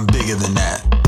I'm bigger than that.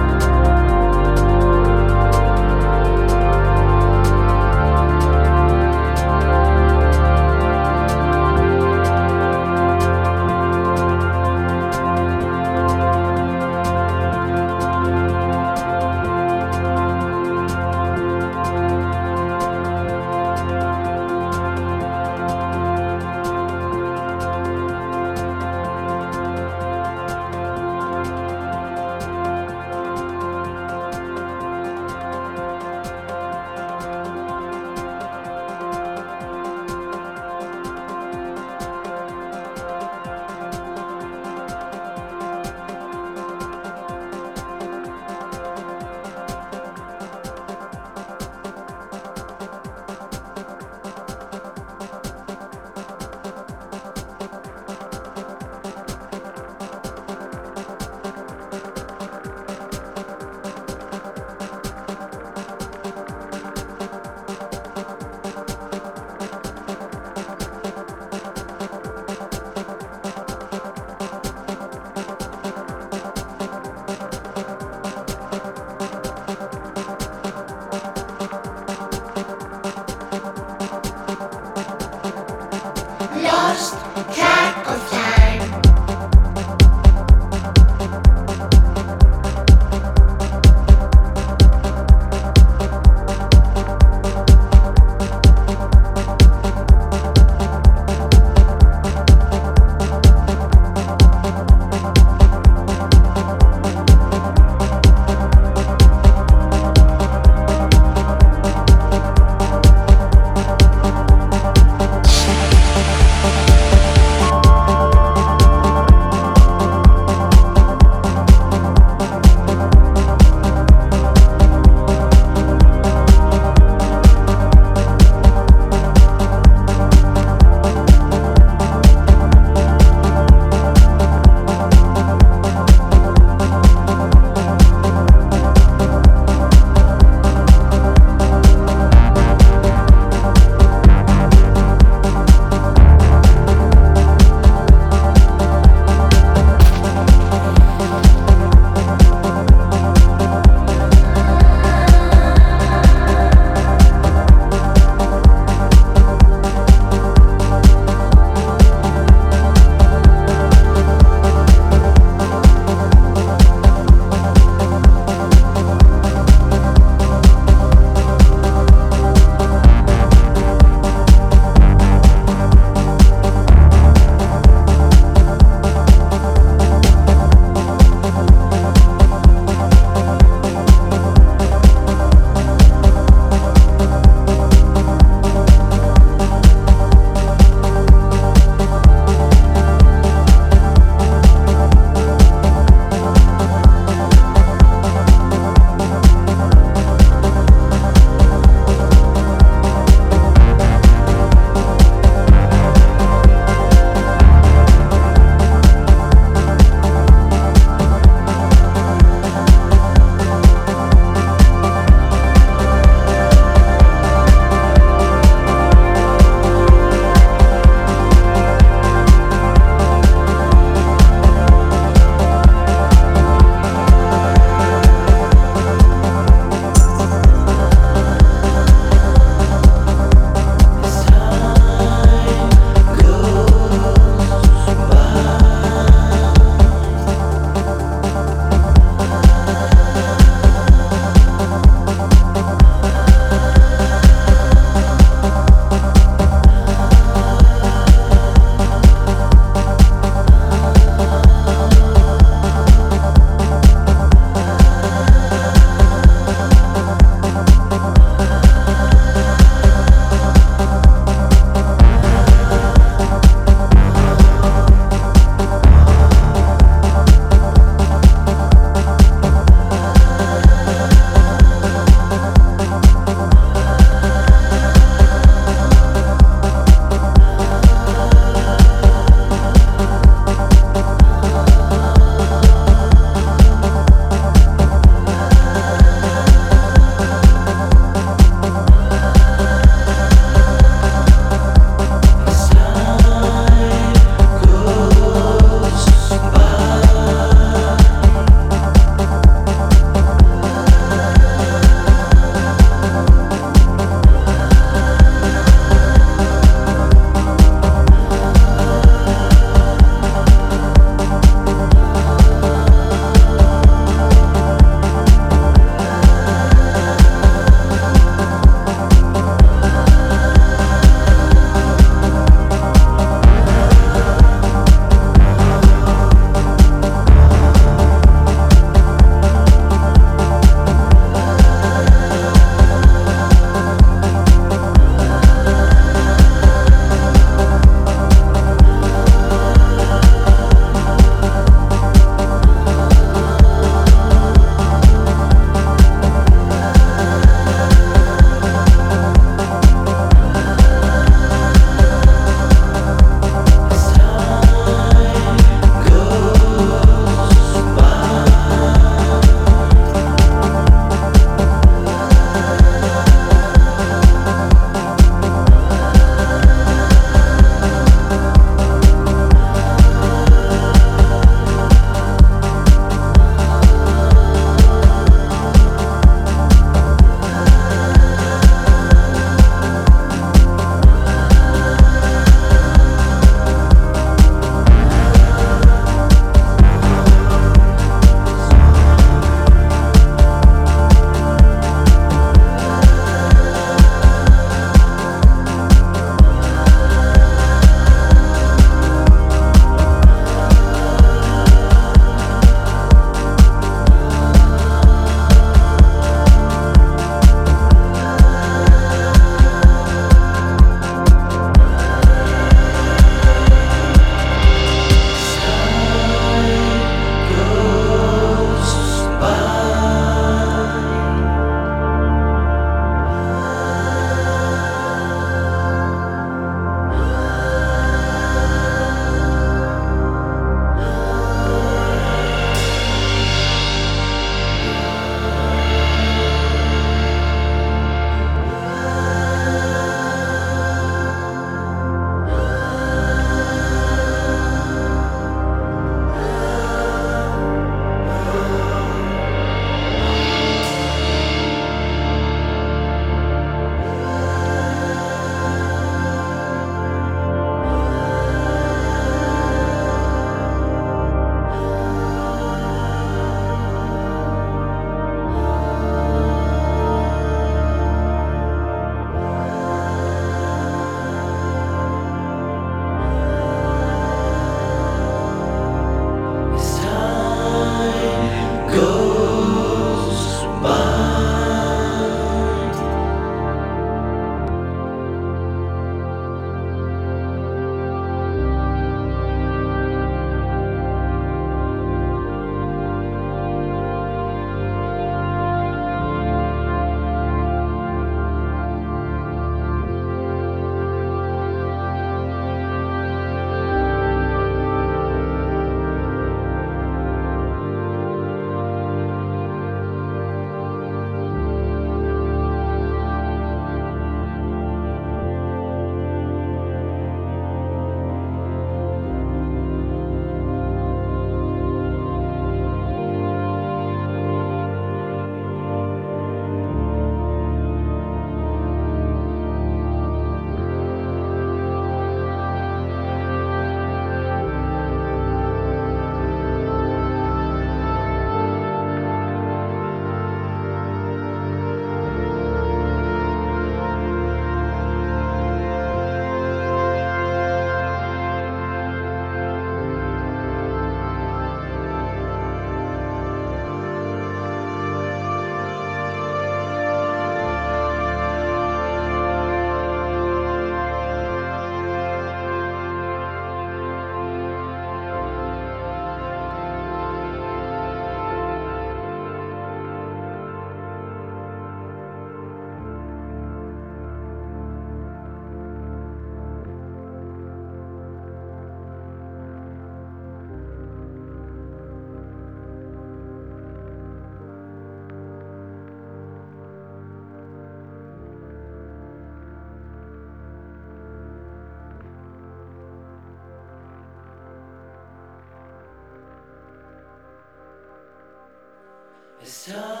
Time.